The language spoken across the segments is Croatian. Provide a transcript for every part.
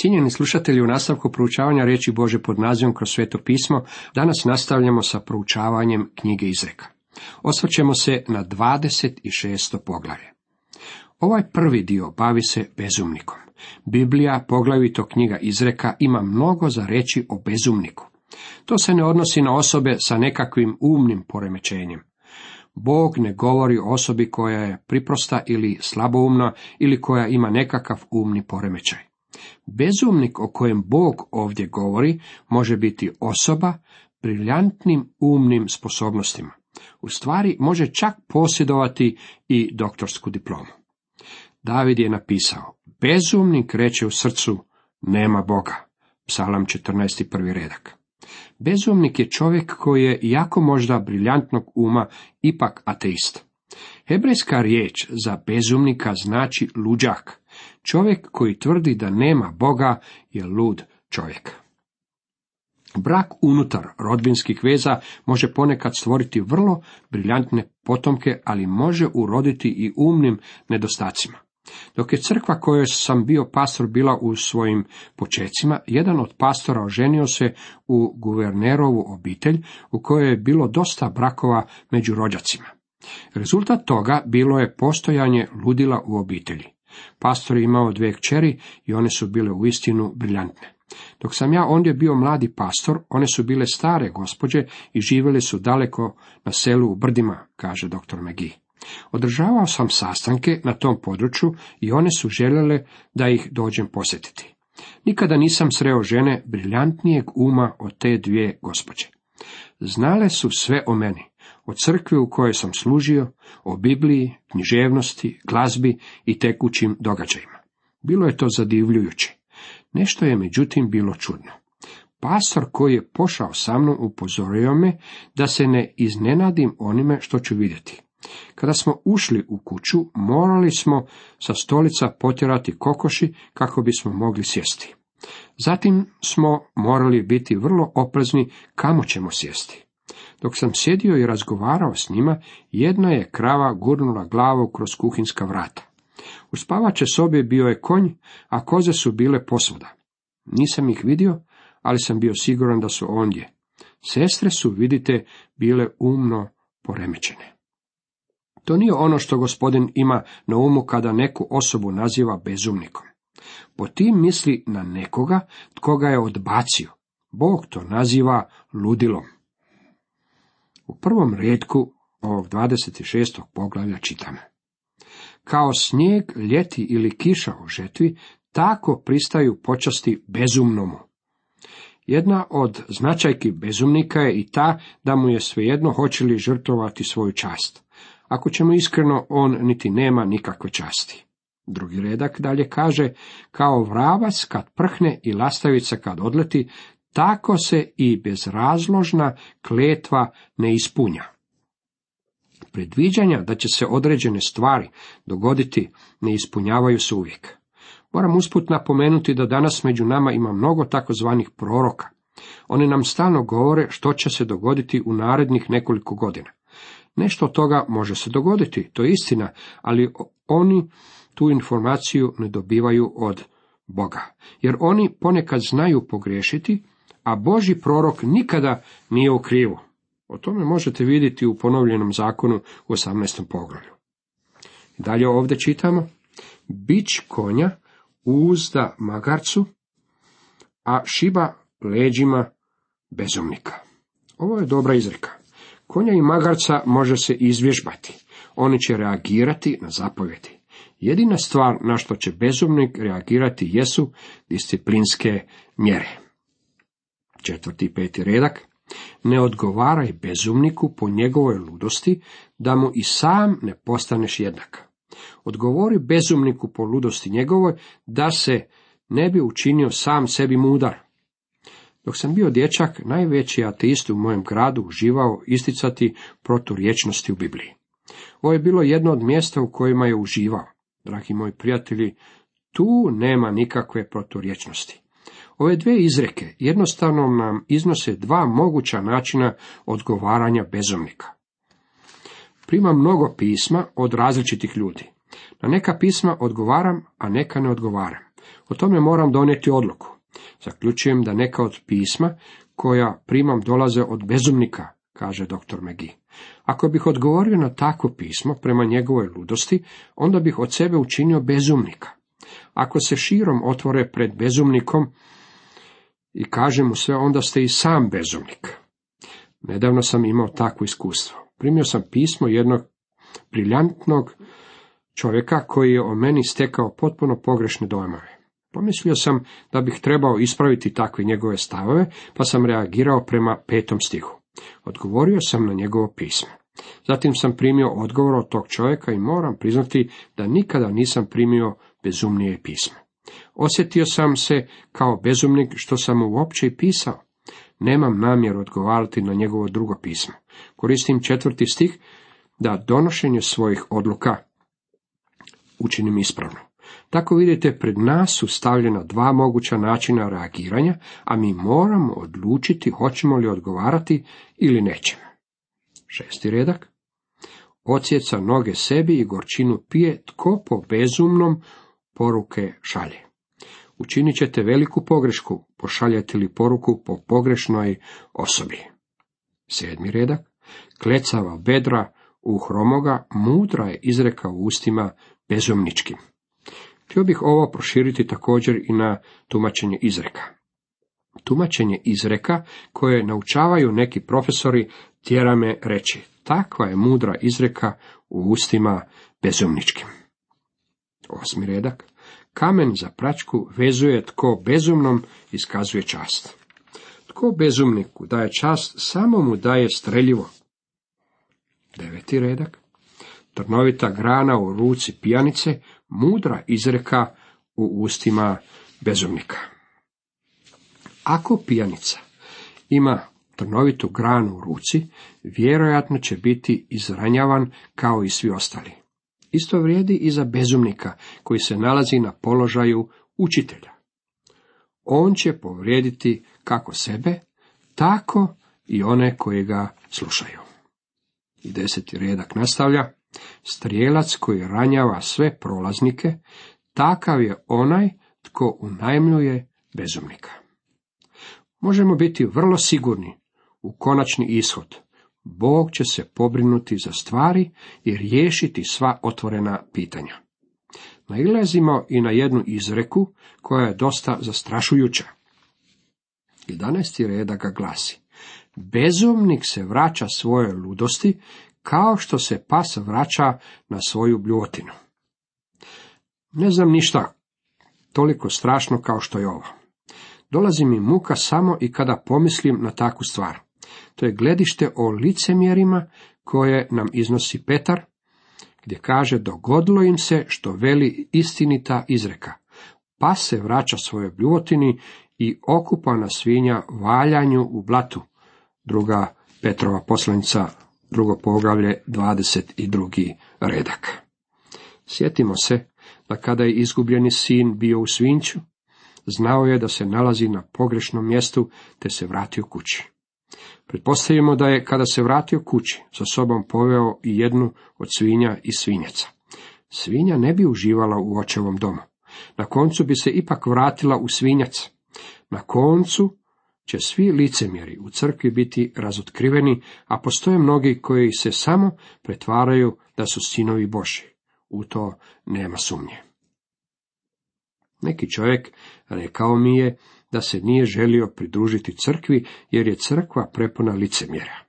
Cijenjeni slušatelji, u nastavku proučavanja riječi Bože pod nazivom kroz sveto pismo, danas nastavljamo sa proučavanjem knjige Izreka. Osvrćemo se na 26. poglavlje. Ovaj prvi dio bavi se bezumnikom. Biblija, poglavito knjiga Izreka, ima mnogo za reći o bezumniku. To se ne odnosi na osobe sa nekakvim umnim poremećenjem. Bog ne govori o osobi koja je priprosta ili slaboumna ili koja ima nekakav umni poremećaj. Bezumnik o kojem Bog ovdje govori može biti osoba briljantnim umnim sposobnostima. U stvari može čak posjedovati i doktorsku diplomu. David je napisao, bezumnik reče u srcu, nema Boga. Psalam 14. prvi redak. Bezumnik je čovjek koji je, jako možda briljantnog uma, ipak ateist. Hebrejska riječ za bezumnika znači luđak. Čovjek koji tvrdi da nema Boga je lud čovjek. Brak unutar rodbinskih veza može ponekad stvoriti vrlo briljantne potomke, ali može uroditi i umnim nedostacima. Dok je crkva kojoj sam bio pastor bila u svojim počecima, jedan od pastora oženio se u guvernerovu obitelj u kojoj je bilo dosta brakova među rođacima. Rezultat toga bilo je postojanje ludila u obitelji. Pastor je imao dvije kćeri i one su bile uistinu briljantne. Dok sam ja ondje bio mladi pastor, one su bile stare gospođe i živjeli su daleko na selu u Brdima, kaže dr. McGee. Održavao sam sastanke na tom području i one su željele da ih dođem posjetiti. Nikada nisam sreo žene briljantnijeg uma od te dvije gospođe. Znale su sve o meni, o crkvi u kojoj sam služio, o Bibliji, književnosti, glazbi i tekućim događajima. Bilo je to zadivljujuće. Nešto je međutim bilo čudno. Pastor koji je pošao sa mnom upozorio me da se ne iznenadim onime što ću vidjeti. Kada smo ušli u kuću, morali smo sa stolica potjerati kokoši kako bismo mogli sjesti. Zatim smo morali biti vrlo oprezni kamo ćemo sjesti. Dok sam sjedio i razgovarao s njima, jedna je krava gurnula glavu kroz kuhinska vrata. U spavače sobi bio je konj, a koze su bile posvuda. Nisam ih vidio, ali sam bio siguran da su ondje. Sestre su, vidite, bile umno poremećene. To nije ono što gospodin ima na umu kada neku osobu naziva bezumnikom. Po tim misli na nekoga tko ga je odbacio. Bog to naziva ludilom. U prvom redku ovog 26. poglavlja čitamo. Kao snijeg ljeti ili kiša u žetvi, tako pristaju počasti bezumnomu. Jedna od značajki bezumnika je i ta da mu je svejedno hoće li žrtovati svoju čast. Ako ćemo iskreno, on niti nema nikakve časti. Drugi redak dalje kaže, kao vravac kad prhne i lastavica kad odleti, tako se i bezrazložna kletva ne ispunja. Predviđanja da će se određene stvari dogoditi ne ispunjavaju se uvijek. Moram usput napomenuti da danas među nama ima mnogo takozvanih proroka. Oni nam stalno govore što će se dogoditi u narednih nekoliko godina. Nešto toga može se dogoditi, to je istina, ali oni tu informaciju ne dobivaju od Boga, jer oni ponekad znaju pogriješiti, a Boži prorok nikada nije u krivu. O tome možete vidjeti u ponovljenom zakonu u 18. poglavlju. Dalje ovdje čitamo, bić konja uzda magarcu, a šiba leđima bezumnika. Ovo je dobra izreka. Konja i magarca može se izvježbati. Oni će reagirati na zapovjedi. Jedina stvar na što će bezumnik reagirati jesu disciplinske mjere. Četvrti i peti redak. Ne odgovaraj bezumniku po njegovoj ludosti, da mu i sam ne postaneš jednak. Odgovori bezumniku po ludosti njegovoj, da se ne bi učinio sam sebi mudar. Dok sam bio dječak, najveći ateist u mojem gradu uživao isticati proturječnosti u Bibliji. Ovo je bilo jedno od mjesta u kojima je uživao. Dragi moji prijatelji, tu nema nikakve proturječnosti. Ove dvije izreke jednostavno nam iznose dva moguća načina odgovaranja bezumnika. Primam mnogo pisma od različitih ljudi. Na neka pisma odgovaram, a neka ne odgovaram. O tome moram donijeti odluku. Zaključujem da neka od pisma koja primam dolaze od bezumnika, kaže dr. McGee. Ako bih odgovorio na takvo pismo prema njegovoj ludosti, onda bih od sebe učinio bezumnika. Ako se širom otvore pred bezumnikom i kaže mu sve, onda ste i sam bezumnik. Nedavno sam imao takvo iskustvo. Primio sam pismo jednog briljantnog čovjeka koji je o meni stekao potpuno pogrešne dojmove. Pomislio sam da bih trebao ispraviti takve njegove stavove, pa sam reagirao prema petom stihu. Odgovorio sam na njegovo pismo. Zatim sam primio odgovor od tog čovjeka i moram priznati da nikada nisam primio bezumnije pismo. Osjetio sam se kao bezumnik što sam mu uopće i pisao. Nemam namjeru odgovarati na njegovo drugo pismo. Koristim četvrti stih da donošenje svojih odluka učinim ispravno. Tako vidite, pred nas su stavljena dva moguća načina reagiranja, a mi moramo odlučiti hoćemo li odgovarati ili nećemo. Šesti redak. Odsjeca noge sebi i gorčinu pije, tko po bezumnom poruke šalje. Učinit ćete veliku pogrešku, pošaljete li poruku po pogrešnoj osobi. Sedmi redak. Klecava bedra u hromoga, mudra je izreka u ustima bezumničkim. Htio bih ovo proširiti također i na tumačenje izreka. Tumačenje izreka koje naučavaju neki profesori tjera me reći, takva je mudra izreka u ustima bezumničkim. Osmi redak. Kamen za pračku vezuje tko bezumnom iskazuje čast. Tko bezumniku daje čast, samo mu daje streljivo. Deveti redak. Trnovita grana u ruci pijanice, mudra izreka u ustima bezumnika. Ako pijanica ima trnovitu granu u ruci, vjerojatno će biti izranjavan kao i svi ostali. Isto vrijedi i za bezumnika koji se nalazi na položaju učitelja. On će povrijediti kako sebe, tako i one koji ga slušaju. I deseti redak nastavlja. Strijelac koji ranjava sve prolaznike, takav je onaj tko unajmljuje bezumnika. Možemo biti vrlo sigurni u konačni ishod. Bog će se pobrinuti za stvari i riješiti sva otvorena pitanja. Nailazimo i na jednu izreku koja je dosta zastrašujuća. 11. reda ga glasi. Bezumnik se vraća svoje ludosti kao što se pas vraća na svoju bljotinu. Ne znam ništa toliko strašno kao što je ovo. Dolazi mi muka samo i kada pomislim na takvu stvar. To je gledište o licemjerima koje nam iznosi Petar, gdje kaže dogodilo im se što veli istinita izreka. Pa se vraća svojoj bljotini i okupana svinja valjanju u blatu. Druga Petrova poslanica, drugo poglavlje, 22. redak. Sjetimo se da kada je izgubljeni sin bio u svinću, znao je da se nalazi na pogrešnom mjestu, te se vratio kući. Pretpostavimo da je, kada se vratio kući, sa sobom poveo i jednu od svinja i svinjeca. Svinja ne bi uživala u očevom domu. Na koncu bi se ipak vratila u svinjac. Na koncu će svi licemjeri u crkvi biti razotkriveni, a postoje mnogi koji se samo pretvaraju da su sinovi Boži. U to nema sumnje. Neki čovjek rekao mi je da se nije želio pridružiti crkvi jer je crkva prepuna licemjera.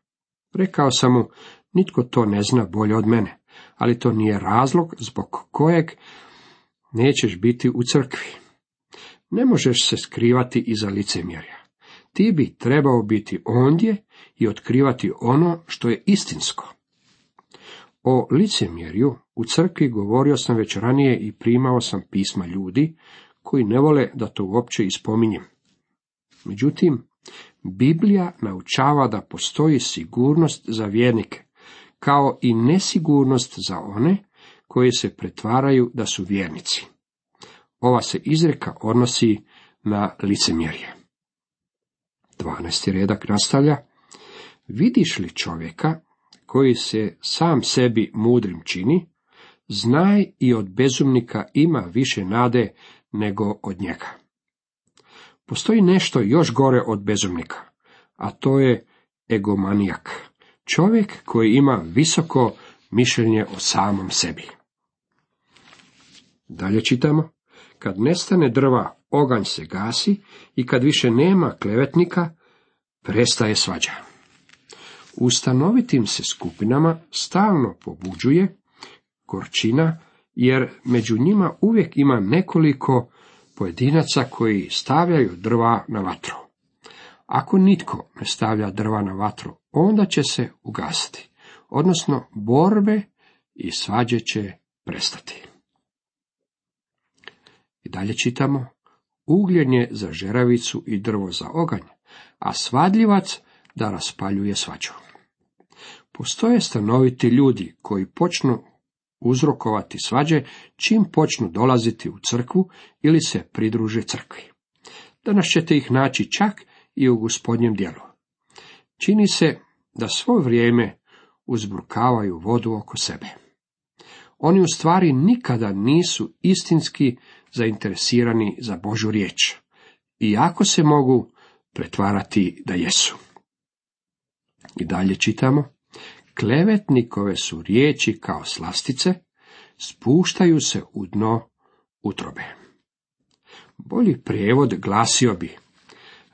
Rekao sam mu, nitko to ne zna bolje od mene, ali to nije razlog zbog kojeg nećeš biti u crkvi. Ne možeš se skrivati iza licemjerja. Ti bi trebao biti ondje i otkrivati ono što je istinsko. O licemjerju u crkvi govorio sam već ranije i primao sam pisma ljudi koji ne vole da to uopće ispominjem. Međutim, Biblija naučava da postoji sigurnost za vjernike, kao i nesigurnost za one koji se pretvaraju da su vjernici. Ova se izreka odnosi na licemjerje. 12. redak nastavlja, vidiš li čovjeka koji se sam sebi mudrim čini, znaj i od bezumnika ima više nade nego od njega. Postoji nešto još gore od bezumnika, a to je egomanijak, čovjek koji ima visoko mišljenje o samom sebi. Dalje čitamo, kad nestane drva, oganj se gasi i kad više nema klevetnika, prestaje svađa. U stanovitim se skupinama stalno pobuđuje gorčina, jer među njima uvijek ima nekoliko pojedinaca koji stavljaju drva na vatru. Ako nitko ne stavlja drva na vatru, onda će se ugasiti, odnosno borbe i svađe će prestati. I dalje čitamo, ugljen je za žeravicu i drvo za oganj, a svadljivac da raspaljuje svađu. Postoje stanoviti ljudi koji počnu uzrokovati svađe čim počnu dolaziti u crkvu ili se pridruže crkvi. Danas ćete ih naći čak i u gospodnjem dijelu. Čini se da svo vrijeme uzbrukavaju vodu oko sebe. Oni u stvari nikada nisu istinski zainteresirani za Božu riječ, iako se mogu pretvarati da jesu. I dalje čitamo, klevetnikove su riječi kao slastice, spuštaju se u dno utrobe. Bolji prijevod glasio bi,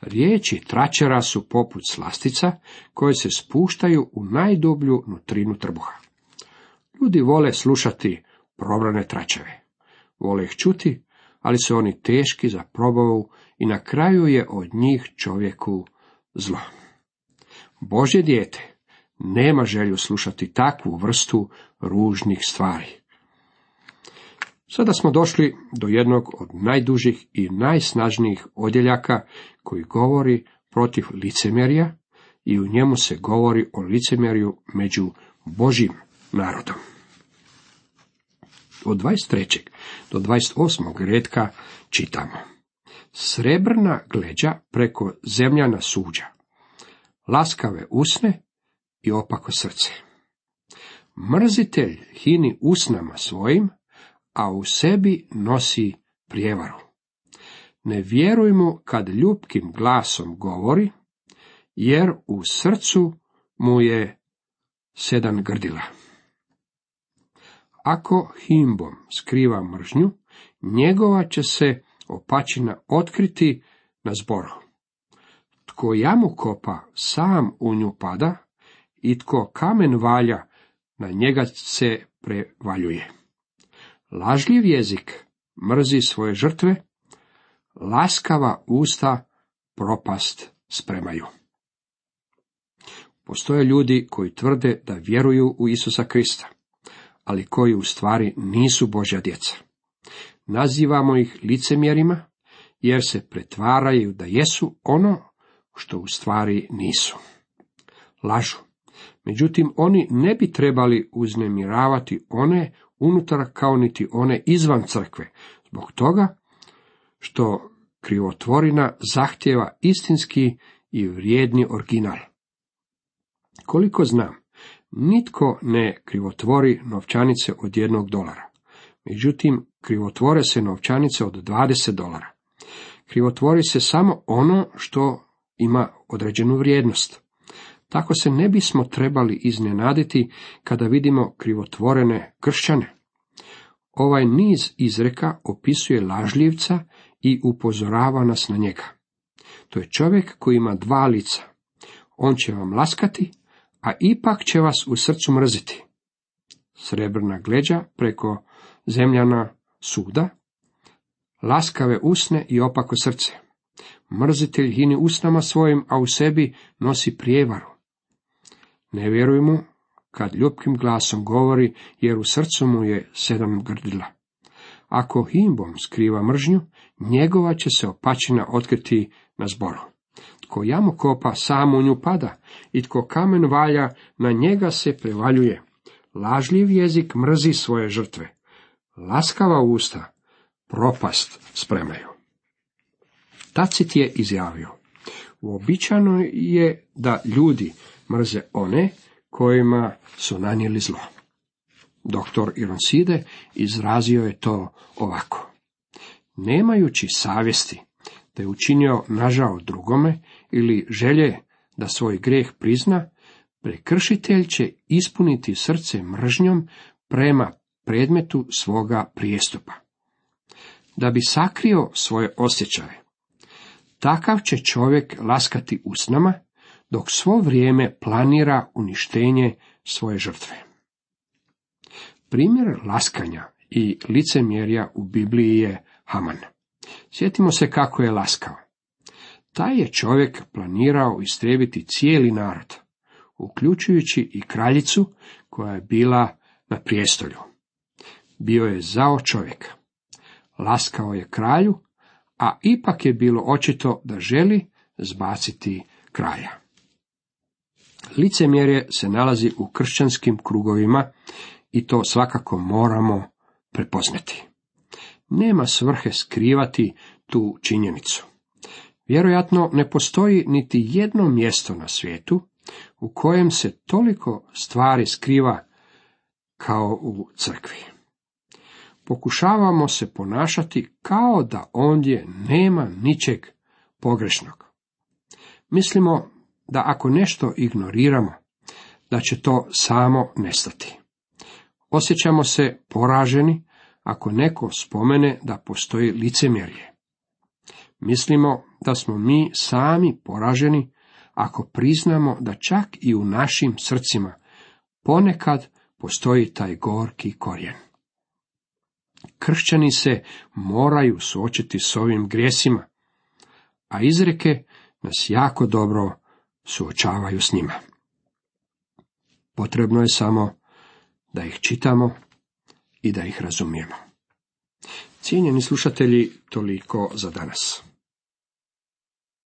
riječi tračara su poput slastica koje se spuštaju u najdublju nutrinu trbuha. Ljudi vole slušati probrane tračeve. Vole ih čuti, ali su oni teški za probavu i na kraju je od njih čovjeku zlo. Božje dijete nema želju slušati takvu vrstu ružnih stvari. Sada smo došli do jednog od najdužih i najsnažnijih odjeljaka koji govori protiv licemjerja i u njemu se govori o licemjerju među Božim narodom. Od 23. do 28. redka čitamo. Srebrna gleđa preko zemljana suđa, laskave usne i opako srce. Mrzitelj hini usnama svojim, a u sebi nosi prijevaru. Ne vjeruj mu kad ljubkim glasom govori, jer u srcu mu je sedam grdila. Ako himbom skriva mržnju, njegova će se opačina otkriti na zboru. Tko jamu kopa, sam u nju pada, i tko kamen valja, na njega se prevaljuje. Lažljiv jezik mrzi svoje žrtve, laskava usta propast spremaju. Postoje ljudi koji tvrde da vjeruju u Isusa Krista, ali koji u stvari nisu Božja djeca. Nazivamo ih licemjerima, jer se pretvaraju da jesu ono što u stvari nisu. Lažu. Međutim, oni ne bi trebali uznemiravati one unutar kao niti one izvan crkve, zbog toga što krivotvorina zahtjeva istinski i vrijedni original. Koliko znam, nitko ne krivotvori novčanice od jednog dolara. Međutim, krivotvore se novčanice od 20 dolara. Krivotvori se samo ono što ima određenu vrijednost. Tako se ne bismo trebali iznenaditi kada vidimo krivotvorene kršćane. Ovaj niz izreka opisuje lažljivca i upozorava nas na njega. To je čovjek koji ima dva lica. On će vam laskati, a ipak će vas u srcu mrziti. Srebrna gleđa preko zemljana suda, laskave usne i opako srce. Mrzitelj hini usnama svojim, a u sebi nosi prijevaru. Ne vjeruj mu kad ljubkim glasom govori, jer u srcu mu je sedam grdila. Ako himbom skriva mržnju, njegova će se opačina otkriti na zboru. Tko jamu kopa, sam u nju pada, i tko kamen valja, na njega se prevaljuje. Lažljiv jezik mrzi svoje žrtve. Laskava usta, propast spremaju. Tacit je izjavio. Uobičajeno je da ljudi mrze one kojima su nanijeli zlo. Doktor Ironside izrazio je to ovako. nemajući savjesti da je učinio nažao drugome ili želje da svoj grijeh prizna, prekršitelj će ispuniti srce mržnjom prema predmetu svoga prijestupa. Da bi sakrio svoje osjećaje, takav će čovjek laskati usnama, dok svo vrijeme planira uništenje svoje žrtve. Primjer laskanja i licemjerja u Bibliji je Haman. Sjetimo se kako je laskao. Taj je čovjek planirao istrebiti cijeli narod, uključujući i kraljicu koja je bila na prijestolju. Bio je zao čovjek. Laskao je kralju, a ipak je bilo očito da želi zbaciti kralja. Licemjerje se nalazi u kršćanskim krugovima i to svakako moramo prepoznati. Nema svrhe skrivati tu činjenicu. Vjerojatno ne postoji niti jedno mjesto na svijetu u kojem se toliko stvari skriva kao u crkvi. Pokušavamo se ponašati kao da ondje nema ničeg pogrešnog. Mislimo da ako nešto ignoriramo, da će to samo nestati. Osjećamo se poraženi ako neko spomene da postoji licemjerje. Mislimo da smo mi sami poraženi ako priznamo da čak i u našim srcima ponekad postoji taj gorki korijen. Kršćani se moraju suočiti s ovim grijesima, a izreke nas jako dobro suočavaju s njima. Potrebno je samo da ih čitamo i da ih razumijemo. Cijenjeni slušatelji, toliko za danas.